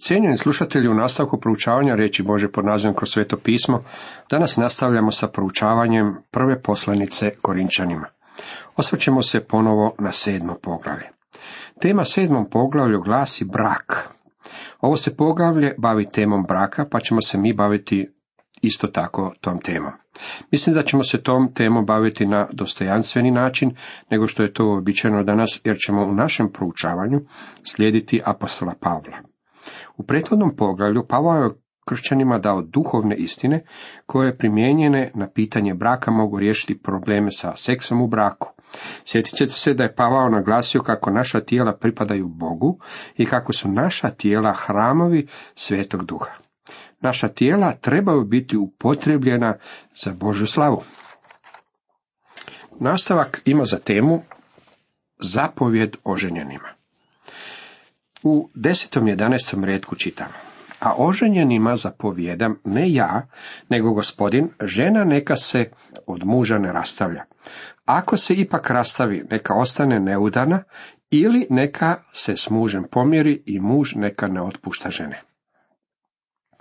Cijenjeni slušatelji, u nastavku proučavanja reći Bože pod nazivom kroz sveto pismo, danas nastavljamo sa proučavanjem prve poslanice Korinčanima. Osvrćemo se ponovo na sedmo poglavlje. Tema sedmom poglavlju glasi brak. Ovo se poglavlje bavi temom braka, pa ćemo se mi baviti isto tako tom temom. Mislim da ćemo se tom temom baviti na dostojanstveni način, nego što je to uobičajeno danas, jer ćemo u našem proučavanju slijediti apostola Pavla. U prethodnom poglavlju Pavao je kršćanima dao duhovne istine koje primijenjene na pitanje braka mogu riješiti probleme sa seksom u braku. Sjetit ćete se da je Pavao naglasio kako naša tijela pripadaju Bogu i kako su naša tijela hramovi svetog duha. Naša tijela trebaju biti upotrebljena za Božu slavu. Nastavak ima za temu zapovjed oženjenima. U desetom jedanestom redku čitamo. A oženjenima zapovjedam ne ja, nego gospodin, žena neka se od muža ne rastavlja. Ako se ipak rastavi, neka ostane neudana, ili neka se s mužem pomjeri i muž neka ne otpušta žene.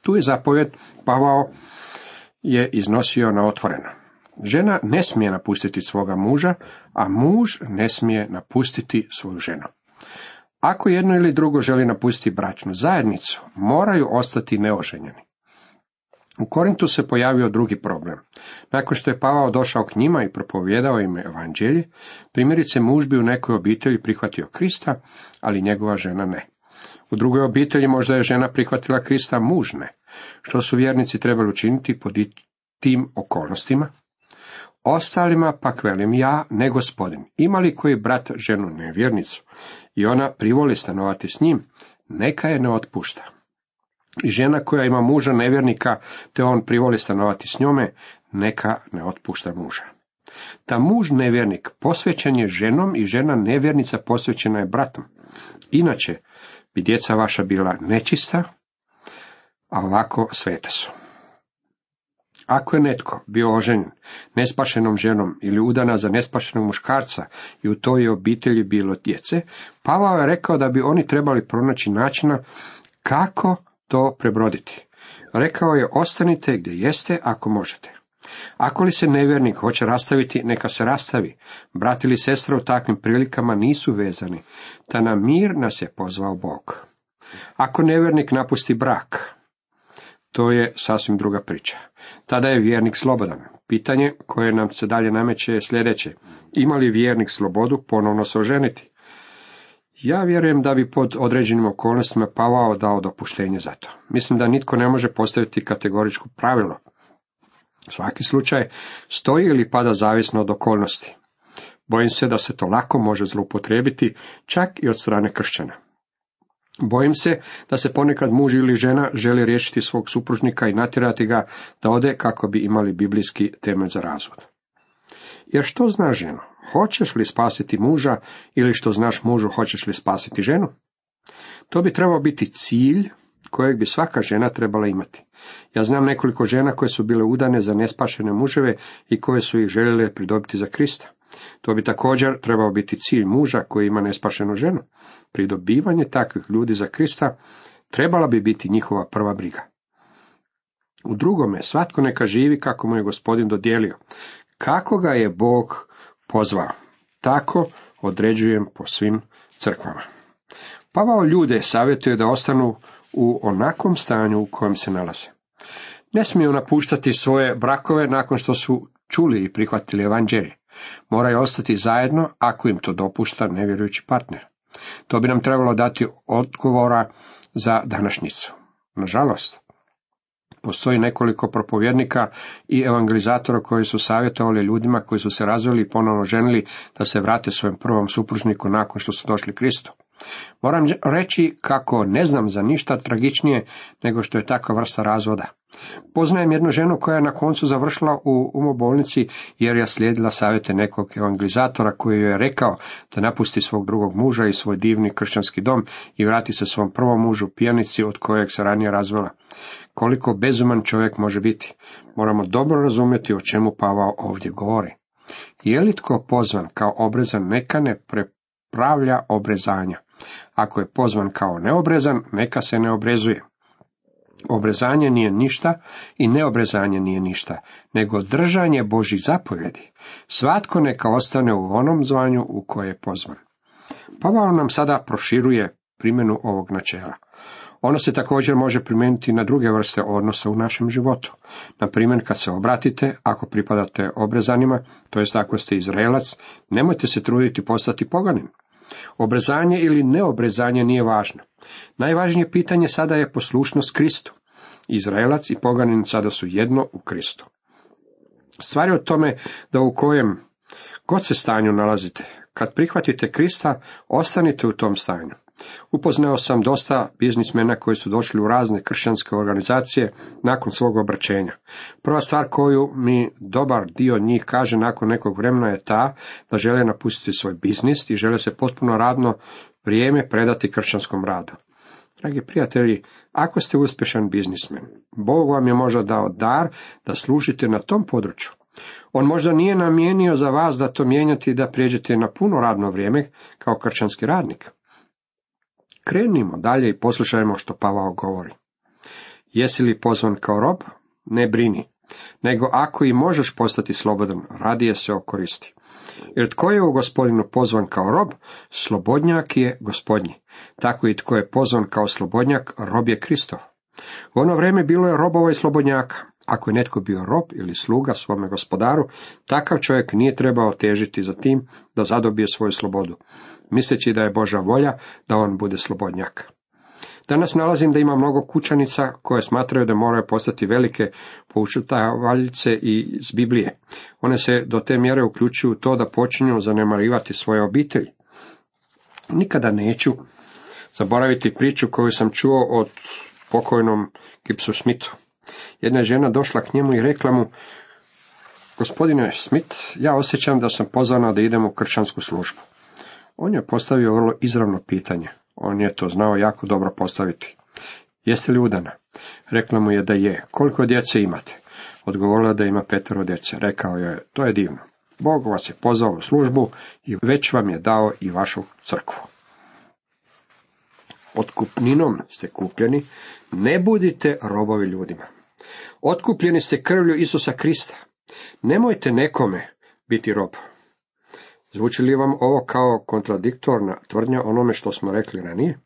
Tu je zapovjed Pavao je iznosio na otvoreno. Žena ne smije napustiti svoga muža, a muž ne smije napustiti svoju ženu. Ako jedno ili drugo želi napustiti bračnu zajednicu, moraju ostati neoženjeni. U Korintu se pojavio drugi problem. Nakon što je Pavao došao k njima i propovjedao im evanđelje, primjerice muž bi u nekoj obitelji prihvatio Krista, ali njegova žena ne. U drugoj obitelji možda je žena prihvatila Krista, muž ne. Što su vjernici trebali učiniti pod tim okolnostima? Ostalima pak velim ja, ne gospodin. Ima li koji brat ženu nevjernicu i ona privoli stanovati s njim, neka je ne otpušta. I žena koja ima muža nevjernika, te on privoli stanovati s njome, neka ne otpušta muža. Ta muž nevjernik posvećen je ženom i žena nevjernica posvećena je bratom. Inače, bi djeca vaša bila nečista, a ovako sveta su. Ako je netko bio oženjen nespašenom ženom ili udana za nespašenog muškarca i u toj obitelji bilo djece, Pavao je rekao da bi oni trebali pronaći načina kako to prebroditi. Rekao je ostanite gdje jeste ako možete. Ako li se nevjernik hoće rastaviti, neka se rastavi. Brat ili sestra u takvim prilikama nisu vezani, ta na mir nas je pozvao Bog. Ako nevjernik napusti brak, to je sasvim druga priča. Tada je vjernik slobodan. Pitanje koje nam se dalje nameće je sljedeće. Ima li vjernik slobodu ponovno se oženiti? Ja vjerujem da bi pod određenim okolnostima Pavao dao dopuštenje za to. Mislim da nitko ne može postaviti kategoričko pravilo. Svaki slučaj stoji ili pada zavisno od okolnosti. Bojim se da se to lako može zloupotrijebiti čak i od strane kršćana. Bojim se da se ponekad muž ili žena želi riješiti svog supružnika i natjerati ga da ode kako bi imali biblijski temelj za razvod. Jer što zna ženo? Hoćeš li spasiti muža ili što znaš mužu hoćeš li spasiti ženu? To bi trebao biti cilj kojeg bi svaka žena trebala imati. Ja znam nekoliko žena koje su bile udane za nespašene muževe i koje su ih željele pridobiti za Krista. To bi također trebao biti cilj muža koji ima nespašenu ženu. Pridobivanje takvih ljudi za Krista trebala bi biti njihova prva briga. U drugome, svatko neka živi kako mu je gospodin dodijelio. Kako ga je Bog pozvao, tako određujem po svim crkvama. Pavao ljude savjetuje da ostanu u onakvom stanju u kojem se nalaze. Ne smiju napuštati svoje brakove nakon što su čuli i prihvatili evanđelje. Moraju ostati zajedno ako im to dopušta nevjerujući partner. To bi nam trebalo dati odgovora za današnjicu. Nažalost, postoji nekoliko propovjednika i evangelizatora koji su savjetovali ljudima koji su se razveli i ponovno ženili da se vrate svojem prvom supružniku nakon što su došli Kristu. Moram reći kako ne znam za ništa tragičnije nego što je takva vrsta razvoda. Poznajem jednu ženu koja je na koncu završila u umobolnici jer je slijedila savjete nekog evangelizatora koji joj je rekao da napusti svog drugog muža i svoj divni kršćanski dom i vrati se svom prvom mužu pijanici od kojeg se ranije razvela. Koliko bezuman čovjek može biti. Moramo dobro razumjeti o čemu Pavao ovdje govori. Je li tko pozvan kao obrezan neka ne prepravlja obrezanja. Ako je pozvan kao neobrezan, neka se ne obrezuje. Obrezanje nije ništa i neobrezanje nije ništa, nego držanje Božih zapovjedi. Svatko neka ostane u onom zvanju u koje je pozvan. Pavao nam sada proširuje primjenu ovog načela. Ono se također može primijeniti na druge vrste odnosa u našem životu. Na primjer, kad se obratite, ako pripadate obrezanima, to jest ako ste Izraelac, nemojte se truditi postati poganin. Obrezanje ili neobrezanje nije važno. Najvažnije pitanje sada je poslušnost Kristu. Izraelac i poganin sada su jedno u Kristu. Stvar je o tome da u kojem god se stanju nalazite, kad prihvatite Krista, ostanite u tom stanju. Upoznao sam dosta biznismena koji su došli u razne kršćanske organizacije nakon svog obraćenja. Prva stvar koju mi dobar dio njih kaže nakon nekog vremena je ta da žele napustiti svoj biznis i žele se potpuno radno vrijeme predati kršćanskom radu. Dragi prijatelji, ako ste uspješan biznismen, Bog vam je možda dao dar da služite na tom području. On možda nije namijenio za vas da to mijenjate i da prijeđete na puno radno vrijeme kao kršćanski radnik. Krenimo dalje i poslušajmo što Pavao govori. Jesi li pozvan kao rob? Ne brini. Nego ako i možeš postati slobodan, radije se okoristi. Jer tko je u gospodinu pozvan kao rob, slobodnjak je gospodnji. Tako i tko je pozvan kao slobodnjak, rob je Kristov. U ono vrijeme bilo je robova i slobodnjaka. Ako je netko bio rob ili sluga svome gospodaru, takav čovjek nije trebao težiti za tim da zadobije svoju slobodu, misleći da je Boža volja da on bude slobodnjak. Danas nalazim da ima mnogo kućanica koje smatraju da moraju postati velike poučutavaljice i iz Biblije. One se do te mjere uključuju u to da počinju zanemarivati svoje obitelji. Nikada neću zaboraviti priču koju sam čuo od pokojnom Gipsu Smithu. Jedna je žena došla k njemu i rekla mu, gospodine Smith, ja osjećam da sam pozvana da idem u kršćansku službu. On je postavio vrlo izravno pitanje. On je to znao jako dobro postaviti. Jeste li udana? Rekla mu je da je. Koliko djece imate? Odgovorila da ima petero djece. Rekao je, to je divno. Bog vas je pozvao u službu i već vam je dao i vašu crkvu. Otkupninom ste kupljeni, ne budite robovi ljudima. Otkupljeni ste krvlju Isusa Krista. Nemojte nekome biti rob. Zvuči li vam ovo kao kontradiktorna tvrdnja onome što smo rekli ranije?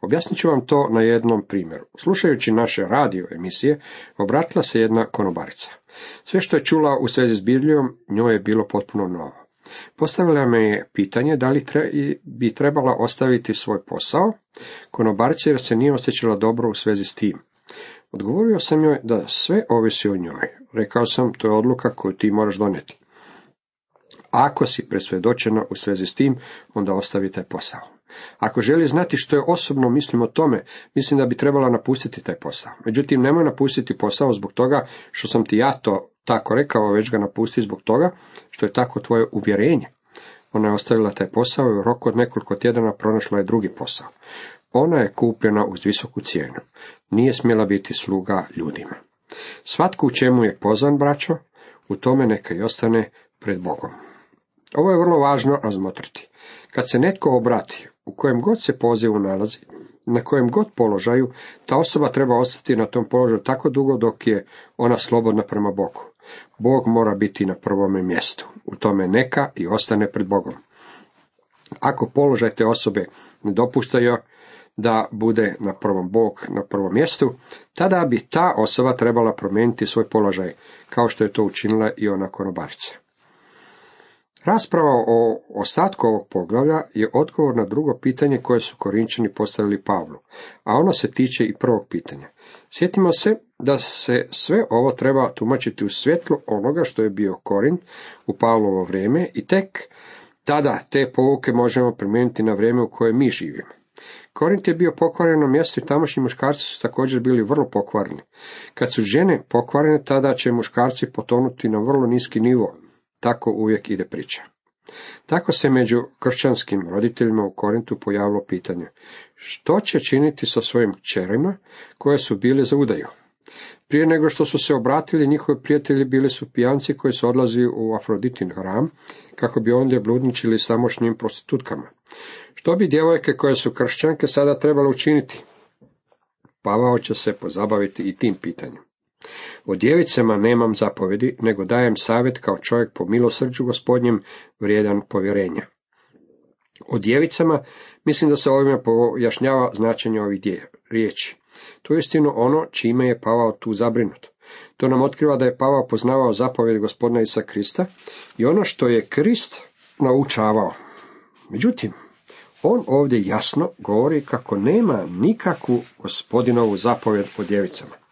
Objasnit ću vam to na jednom primjeru. Slušajući naše radio emisije, obratila se jedna konobarica. Sve što je čula u svezi s Biblijom, njoj je bilo potpuno novo. Postavila me je pitanje da li bi trebala ostaviti svoj posao, konobarica jer se nije osjećala dobro u svezi s tim. Odgovorio sam joj da sve ovisi o njoj. Rekao sam, to je odluka koju ti moraš donijeti. Ako si presvjedočena u svezi s tim, onda ostavi taj posao. Ako želi znati što je osobno mislim o tome, mislim da bi trebala napustiti taj posao. Međutim, nemoj napustiti posao zbog toga što sam ti ja to tako rekao, već ga napusti zbog toga što je tako tvoje uvjerenje. Ona je ostavila taj posao i u roku od nekoliko tjedana pronašla je drugi posao. Ona je kupljena uz visoku cijenu. Nije smjela biti sluga ljudima. Svatko u čemu je pozvan, braćo, u tome neka i ostane pred Bogom. Ovo je vrlo važno razmotriti. Kad se netko obrati, u kojem god se pozivu nalazi, na kojem god položaju, ta osoba treba ostati na tom položaju tako dugo dok je ona slobodna prema Bogu. Bog mora biti na prvome mjestu. U tome neka i ostane pred Bogom. Ako položaj te osobe ne dopuštaju da bude na prvom Bog na prvom mjestu, tada bi ta osoba trebala promijeniti svoj položaj, kao što je to učinila i ona konobarica. Rasprava o ostatku ovog poglavlja je odgovor na drugo pitanje koje su Korinčani postavili Pavlu, a ono se tiče i prvog pitanja. Sjetimo se da se sve ovo treba tumačiti u svjetlu onoga što je bio Korint u Pavlovo vrijeme i tek tada te pouke možemo primijeniti na vrijeme u koje mi živimo. Korint je bio pokvareno mjesto i tamošnji muškarci su također bili vrlo pokvareni. Kad su žene pokvarene, tada će muškarci potonuti na vrlo niski nivo. Tako uvijek ide priča. Tako se među kršćanskim roditeljima u Korintu pojavilo pitanje, što će činiti sa svojim kćerima koje su bile za udaju? Prije nego što su se obratili, njihovi prijatelji bili su pijanci koji su odlazi u Afroditin hram, kako bi ondje bludničili samošnjim prostitutkama. Što bi djevojke koje su kršćanke sada trebalo učiniti? Pavao će se pozabaviti i tim pitanjem. O djevicama nemam zapovedi, nego dajem savjet kao čovjek po milosrđu gospodnjem vrijedan povjerenja. O djevicama mislim da se ovime pojašnjava značenje ovih riječi. To je istinu ono čime je Pavao tu zabrinut. To nam otkriva da je Pavao poznavao zapovjed gospodina Isa Krista i ono što je Krist naučavao. Međutim, on ovdje jasno govori kako nema nikakvu gospodinovu zapovjed o djevicama.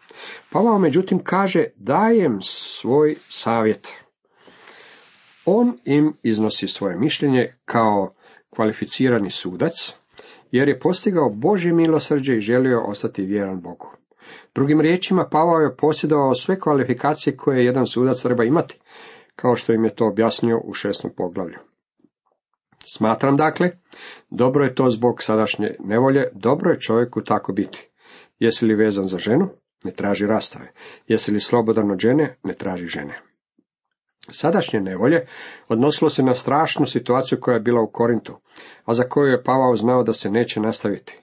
Pavao međutim kaže dajem svoj savjet. On im iznosi svoje mišljenje kao kvalificirani sudac, jer je postigao Božje milosrđe i želio ostati vjeran Bogu. Drugim riječima, Pavao je posjedovao sve kvalifikacije koje jedan sudac treba imati, kao što im je to objasnio u šestom poglavlju. Smatram dakle, dobro je to zbog sadašnje nevolje, dobro je čovjeku tako biti. Jesi li vezan za ženu, ne traži rastave. Jesi li slobodan od žene, ne traži žene. Sadašnje nevolje odnosilo se na strašnu situaciju koja je bila u Korintu, a za koju je Pavao znao da se neće nastaviti.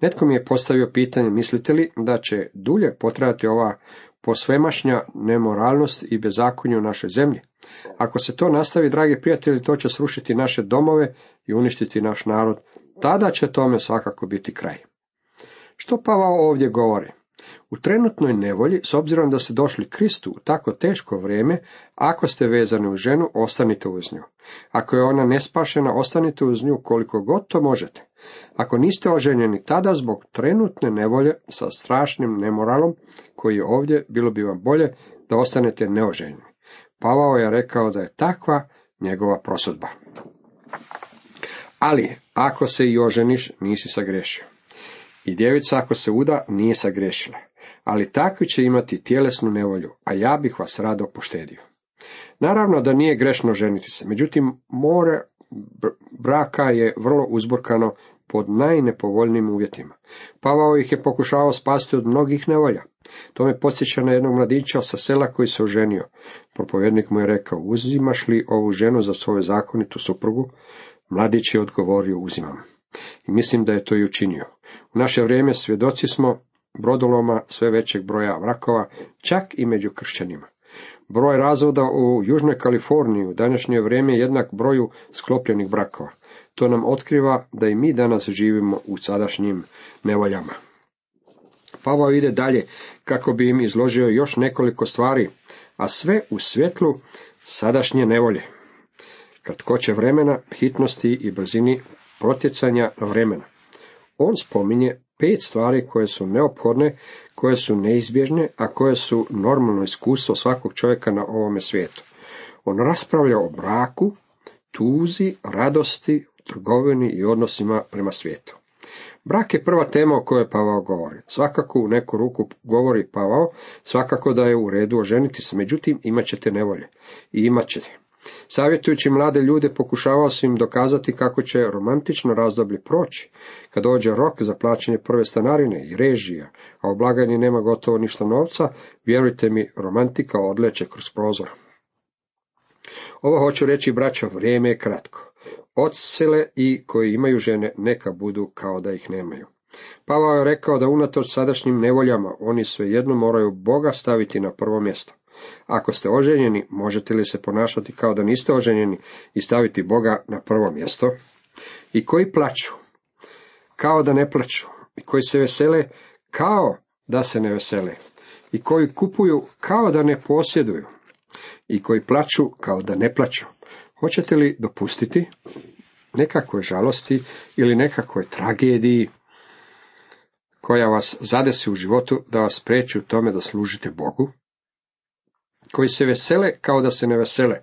Netko mi je postavio pitanje, mislite li da će dulje potrajati ova posvemašnja nemoralnost i bezakonje u našoj zemlji? Ako se to nastavi, dragi prijatelji, to će srušiti naše domove i uništiti naš narod. Tada će tome svakako biti kraj. Što Pavao ovdje govori? U trenutnoj nevolji, s obzirom da ste došli Kristu u tako teško vrijeme, ako ste vezani u ženu, ostanite uz nju. Ako je ona nespašena, ostanite uz nju koliko god to možete. Ako niste oženjeni tada zbog trenutne nevolje sa strašnim nemoralom koji je ovdje, bilo bi vam bolje da ostanete neoženjeni. Pavao je rekao da je takva njegova prosudba. Ali, ako se i oženiš, nisi sagrešio. I djevica ako se uda, nije sagrešila. Ali takvi će imati tjelesnu nevolju, a ja bih vas rado poštedio. Naravno da nije grešno ženiti se, međutim, more braka je vrlo uzburkano pod najnepovoljnijim uvjetima. Pavao ih je pokušavao spasti od mnogih nevolja. To me podsjeća na jednog mladića sa sela koji se oženio. Propovjednik mu je rekao, uzimaš li ovu ženu za svoju zakonitu suprugu? Mladić je odgovorio, uzimam. I mislim da je to i učinio. U naše vrijeme svjedoci smo brodoloma sve većeg broja vrakova, čak i među kršćanima. Broj razvoda u Južnoj Kaliforniji u današnje vrijeme jednak broju sklopljenih brakova. To nam otkriva da i mi danas živimo u sadašnjim nevoljama. Pavao ide dalje kako bi im izložio još nekoliko stvari, a sve u svjetlu sadašnje nevolje. Kratkoće vremena, hitnosti i brzini protjecanja vremena. On spominje pet stvari koje su neophodne, koje su neizbježne, a koje su normalno iskustvo svakog čovjeka na ovome svijetu. On raspravlja o braku, tuzi, radosti, trgovini i odnosima prema svijetu. Brak je prva tema o kojoj Pavao govori. Svakako u neku ruku govori Pavao, svakako da je u redu oženiti se, međutim imat ćete nevolje. I imat ćete. Savjetujući mlade ljude pokušavao se im dokazati kako će romantično razdoblje proći, kad dođe rok za plaćanje prve stanarine i režija, a u blagajni nema gotovo ništa novca, vjerujte mi, romantika odleće kroz prozor. Ovo hoću reći, braćo, vrijeme je kratko. Odsele i koji imaju žene, neka budu kao da ih nemaju. Pavao je rekao da unatoč sadašnjim nevoljama oni svejedno moraju Boga staviti na prvo mjesto. Ako ste oženjeni, možete li se ponašati kao da niste oženjeni i staviti Boga na prvo mjesto? I koji plaću, kao da ne plaću, i koji se vesele, kao da se ne vesele, i koji kupuju, kao da ne posjeduju, i koji plaću, kao da ne plaću. Hoćete li dopustiti nekakvoj žalosti ili nekakvoj tragediji koja vas zadesi u životu da vas preći u tome da služite Bogu? Koji se vesele kao da se ne vesele.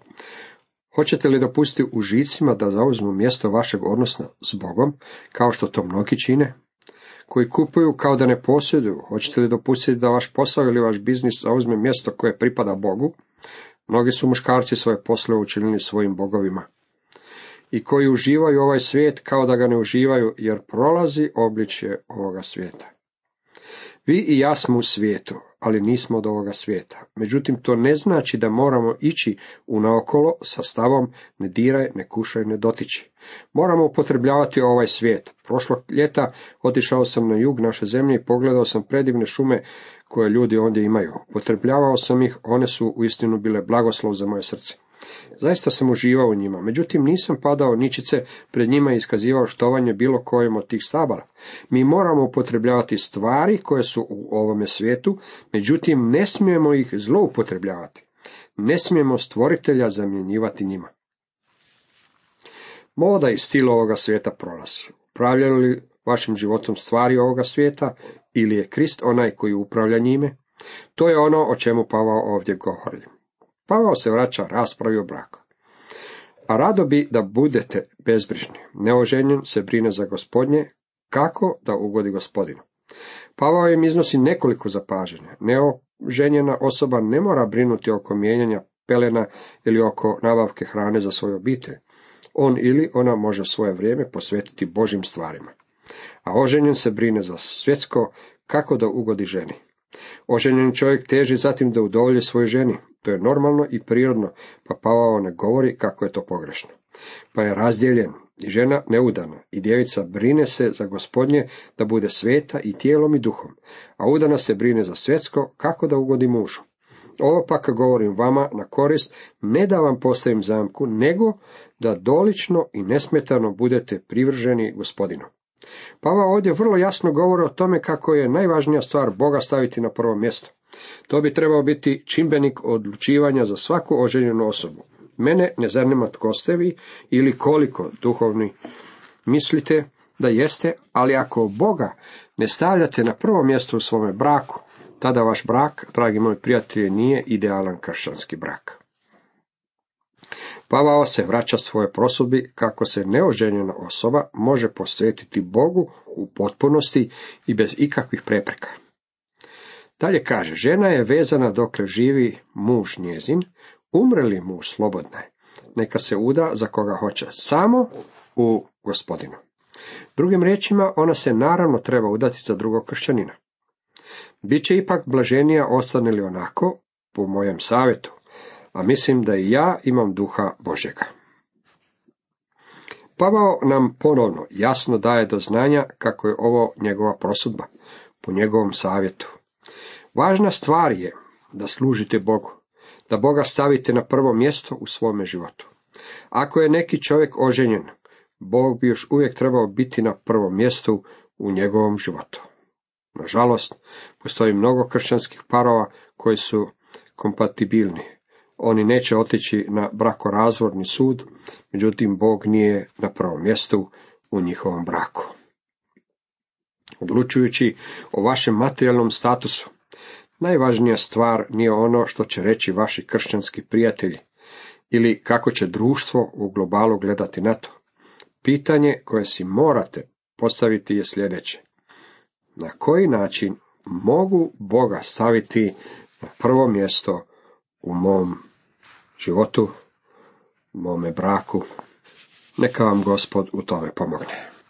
Hoćete li dopustiti u žicima da zauzmu mjesto vašeg odnosa s Bogom, kao što to mnogi čine? Koji kupuju kao da ne posjeduju, hoćete li dopustiti da vaš posao ili vaš biznis zauzme mjesto koje pripada Bogu? Mnogi su muškarci svoje poslove učinili svojim bogovima. I koji uživaju ovaj svijet kao da ga ne uživaju, jer prolazi obličje ovoga svijeta. Vi i ja smo u svijetu, ali nismo od ovoga svijeta. Međutim, to ne znači da moramo ići u naokolo sa stavom ne diraj, ne kušaj, ne dotiči. Moramo upotrebljavati ovaj svijet. Prošlog ljeta otišao sam na jug naše zemlje i pogledao sam predivne šume koje ljudi ondje imaju. Potrebljavao sam ih, one su uistinu bile blagoslov za moje srce. Zaista sam uživao u njima, međutim nisam padao ničice pred njima i iskazivao štovanje bilo kojem od tih stabala. Mi moramo upotrebljavati stvari koje su u ovome svijetu, međutim ne smijemo ih zloupotrebljavati. Ne smijemo stvoritelja zamjenjivati njima. Moda i stil ovoga svijeta prolazi. Upravljaju li vašim životom stvari ovoga svijeta ili je Krist onaj koji upravlja njime? To je ono o čemu Pavao ovdje govori. Pavao se vraća raspravi o braku. A rado bi da budete bezbrižni. Neoženjen se brine za gospodnje, kako da ugodi gospodinu. Pavao im iznosi nekoliko zapaženja. Neoženjena osoba ne mora brinuti oko mijenjanja pelena ili oko nabavke hrane za svoju obitelj. On ili ona može svoje vrijeme posvetiti Božim stvarima. A oženjen se brine za svjetsko, kako da ugodi ženi. Oženjeni čovjek teži zatim da udovolji svojoj ženi. To je normalno i prirodno, pa Pavao ne govori kako je to pogrešno. Pa je razdjeljen i žena neudana i djevica brine se za gospodnje da bude sveta i tijelom i duhom, a udana se brine za svjetsko kako da ugodi mužu. Ovo pak govorim vama na korist, ne da vam postavim zamku, nego da dolično i nesmetano budete privrženi gospodinu. Pava ovdje vrlo jasno govori o tome kako je najvažnija stvar Boga staviti na prvo mjesto. To bi trebao biti čimbenik odlučivanja za svaku oženjenu osobu. Mene ne zanima tko ste vi ili koliko duhovni mislite da jeste, ali ako Boga ne stavljate na prvo mjesto u svome braku, tada vaš brak, dragi moji prijatelji, nije idealan kršćanski brak. Pavao se vraća svoje prosudbi kako se neoženjena osoba može posvetiti Bogu u potpunosti i bez ikakvih prepreka. Dalje kaže, žena je vezana dokle živi muž njezin, umreli muž slobodna je. Neka se uda za koga hoće, samo u gospodinu. Drugim riječima, ona se naravno treba udati za drugog kršćanina. Biće ipak blaženija ostane li onako, po mojem savjetu, a mislim da i ja imam duha Božega. Pavao nam ponovno jasno daje do znanja kako je ovo njegova prosudba, po njegovom savjetu. Važna stvar je da služite Bogu, da Boga stavite na prvo mjesto u svome životu. Ako je neki čovjek oženjen, Bog bi još uvijek trebao biti na prvom mjestu u njegovom životu. Nažalost, postoji mnogo kršćanskih parova koji su kompatibilni. Oni neće otići na brakorazvodni sud, međutim Bog nije na prvom mjestu u njihovom braku. Odlučujući o vašem materijalnom statusu, najvažnija stvar nije ono što će reći vaši kršćanski prijatelji ili kako će društvo u globalu gledati na to. Pitanje koje si morate postaviti je sljedeće. Na koji način mogu Boga staviti na prvo mjesto u mom životu, mome braku? Neka vam gospod u tome pomogne.